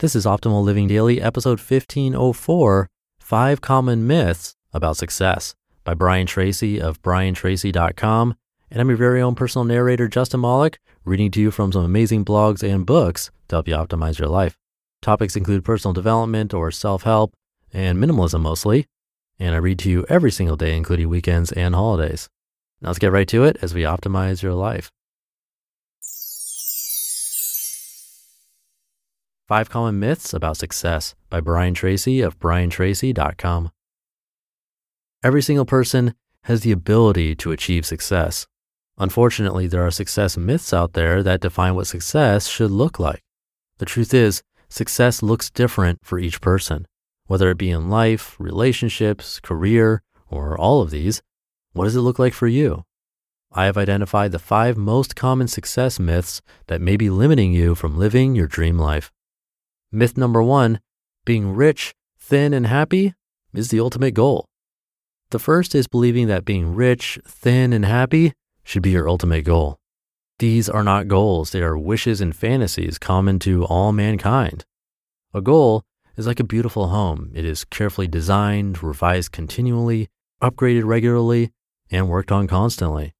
This is Optimal Living Daily, episode 1504 Five Common Myths About Success by Brian Tracy of briantracy.com. And I'm your very own personal narrator, Justin Malik, reading to you from some amazing blogs and books to help you optimize your life. Topics include personal development or self help and minimalism mostly. And I read to you every single day, including weekends and holidays. Now let's get right to it as we optimize your life. Five Common Myths About Success by Brian Tracy of briantracy.com. Every single person has the ability to achieve success. Unfortunately, there are success myths out there that define what success should look like. The truth is, success looks different for each person, whether it be in life, relationships, career, or all of these. What does it look like for you? I have identified the five most common success myths that may be limiting you from living your dream life. Myth number one being rich, thin, and happy is the ultimate goal. The first is believing that being rich, thin, and happy should be your ultimate goal. These are not goals, they are wishes and fantasies common to all mankind. A goal is like a beautiful home. It is carefully designed, revised continually, upgraded regularly, and worked on constantly.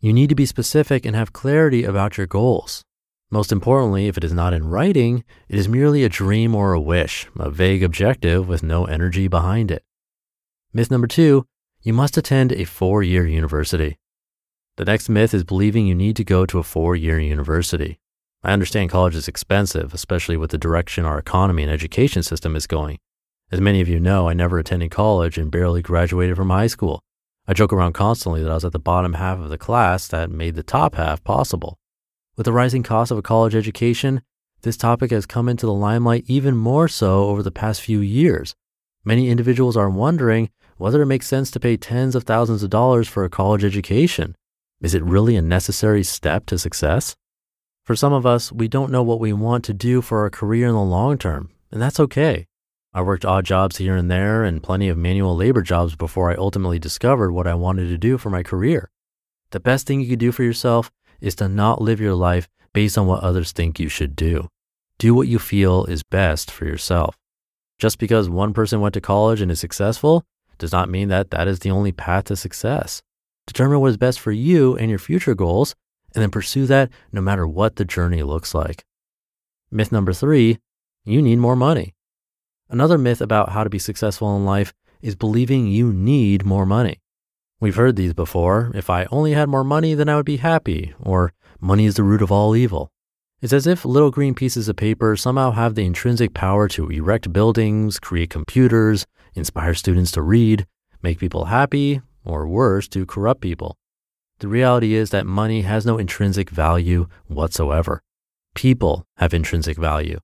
You need to be specific and have clarity about your goals. Most importantly, if it is not in writing, it is merely a dream or a wish, a vague objective with no energy behind it. Myth number two, you must attend a four year university. The next myth is believing you need to go to a four year university. I understand college is expensive, especially with the direction our economy and education system is going. As many of you know, I never attended college and barely graduated from high school. I joke around constantly that I was at the bottom half of the class that made the top half possible. With the rising cost of a college education, this topic has come into the limelight even more so over the past few years. Many individuals are wondering whether it makes sense to pay tens of thousands of dollars for a college education. Is it really a necessary step to success? For some of us, we don't know what we want to do for our career in the long term, and that's okay. I worked odd jobs here and there and plenty of manual labor jobs before I ultimately discovered what I wanted to do for my career. The best thing you could do for yourself is to not live your life based on what others think you should do. Do what you feel is best for yourself. Just because one person went to college and is successful does not mean that that is the only path to success. Determine what is best for you and your future goals, and then pursue that no matter what the journey looks like. Myth number three you need more money. Another myth about how to be successful in life is believing you need more money. We've heard these before. If I only had more money, then I would be happy, or money is the root of all evil. It's as if little green pieces of paper somehow have the intrinsic power to erect buildings, create computers, inspire students to read, make people happy, or worse, to corrupt people. The reality is that money has no intrinsic value whatsoever. People have intrinsic value.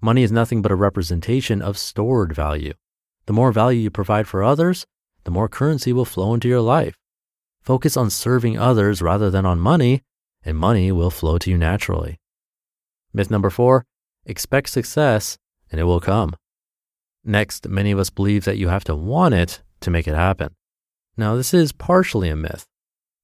Money is nothing but a representation of stored value. The more value you provide for others, the more currency will flow into your life. Focus on serving others rather than on money, and money will flow to you naturally. Myth number four expect success and it will come. Next, many of us believe that you have to want it to make it happen. Now, this is partially a myth.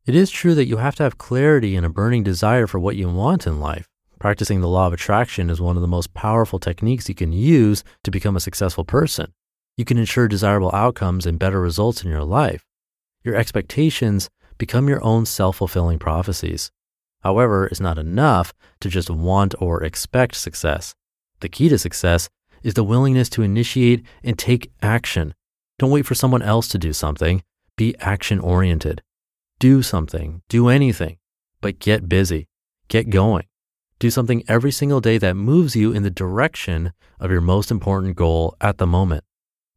It is true that you have to have clarity and a burning desire for what you want in life. Practicing the law of attraction is one of the most powerful techniques you can use to become a successful person you can ensure desirable outcomes and better results in your life. Your expectations become your own self fulfilling prophecies. However, it's not enough to just want or expect success. The key to success is the willingness to initiate and take action. Don't wait for someone else to do something. Be action oriented. Do something, do anything, but get busy, get going. Do something every single day that moves you in the direction of your most important goal at the moment.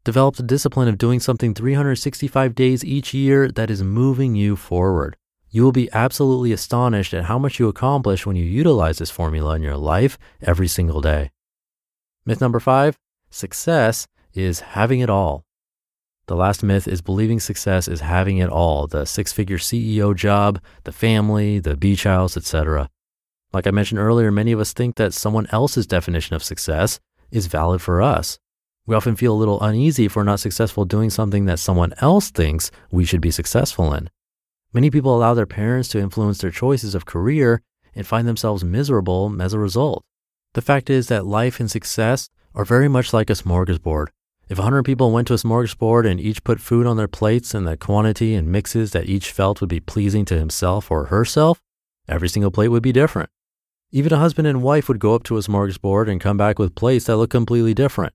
Develop the discipline of doing something 365 days each year that is moving you forward. You will be absolutely astonished at how much you accomplish when you utilize this formula in your life every single day. Myth number five success is having it all. The last myth is believing success is having it all the six figure CEO job, the family, the beach house, etc. Like I mentioned earlier, many of us think that someone else's definition of success is valid for us. We often feel a little uneasy if we're not successful doing something that someone else thinks we should be successful in. Many people allow their parents to influence their choices of career and find themselves miserable as a result. The fact is that life and success are very much like a smorgasbord. If 100 people went to a smorgasbord and each put food on their plates in the quantity and mixes that each felt would be pleasing to himself or herself, every single plate would be different. Even a husband and wife would go up to a smorgasbord and come back with plates that look completely different.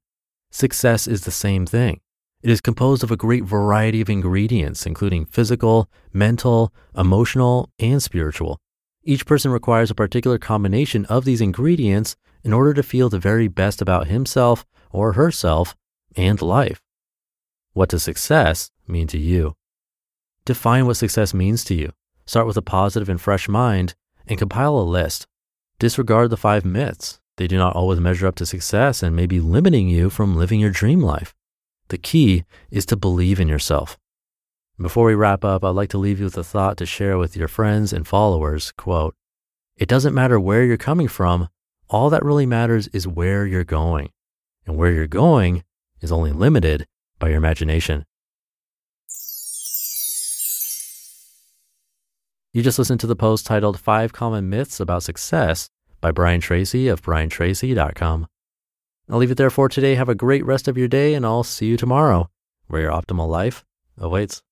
Success is the same thing. It is composed of a great variety of ingredients, including physical, mental, emotional, and spiritual. Each person requires a particular combination of these ingredients in order to feel the very best about himself or herself and life. What does success mean to you? Define what success means to you. Start with a positive and fresh mind and compile a list. Disregard the five myths. They do not always measure up to success and may be limiting you from living your dream life. The key is to believe in yourself. Before we wrap up, I'd like to leave you with a thought to share with your friends and followers. Quote, it doesn't matter where you're coming from. All that really matters is where you're going. And where you're going is only limited by your imagination. You just listened to the post titled Five Common Myths About Success by Brian Tracy of briantracy.com. I'll leave it there for today. Have a great rest of your day, and I'll see you tomorrow where your optimal life awaits.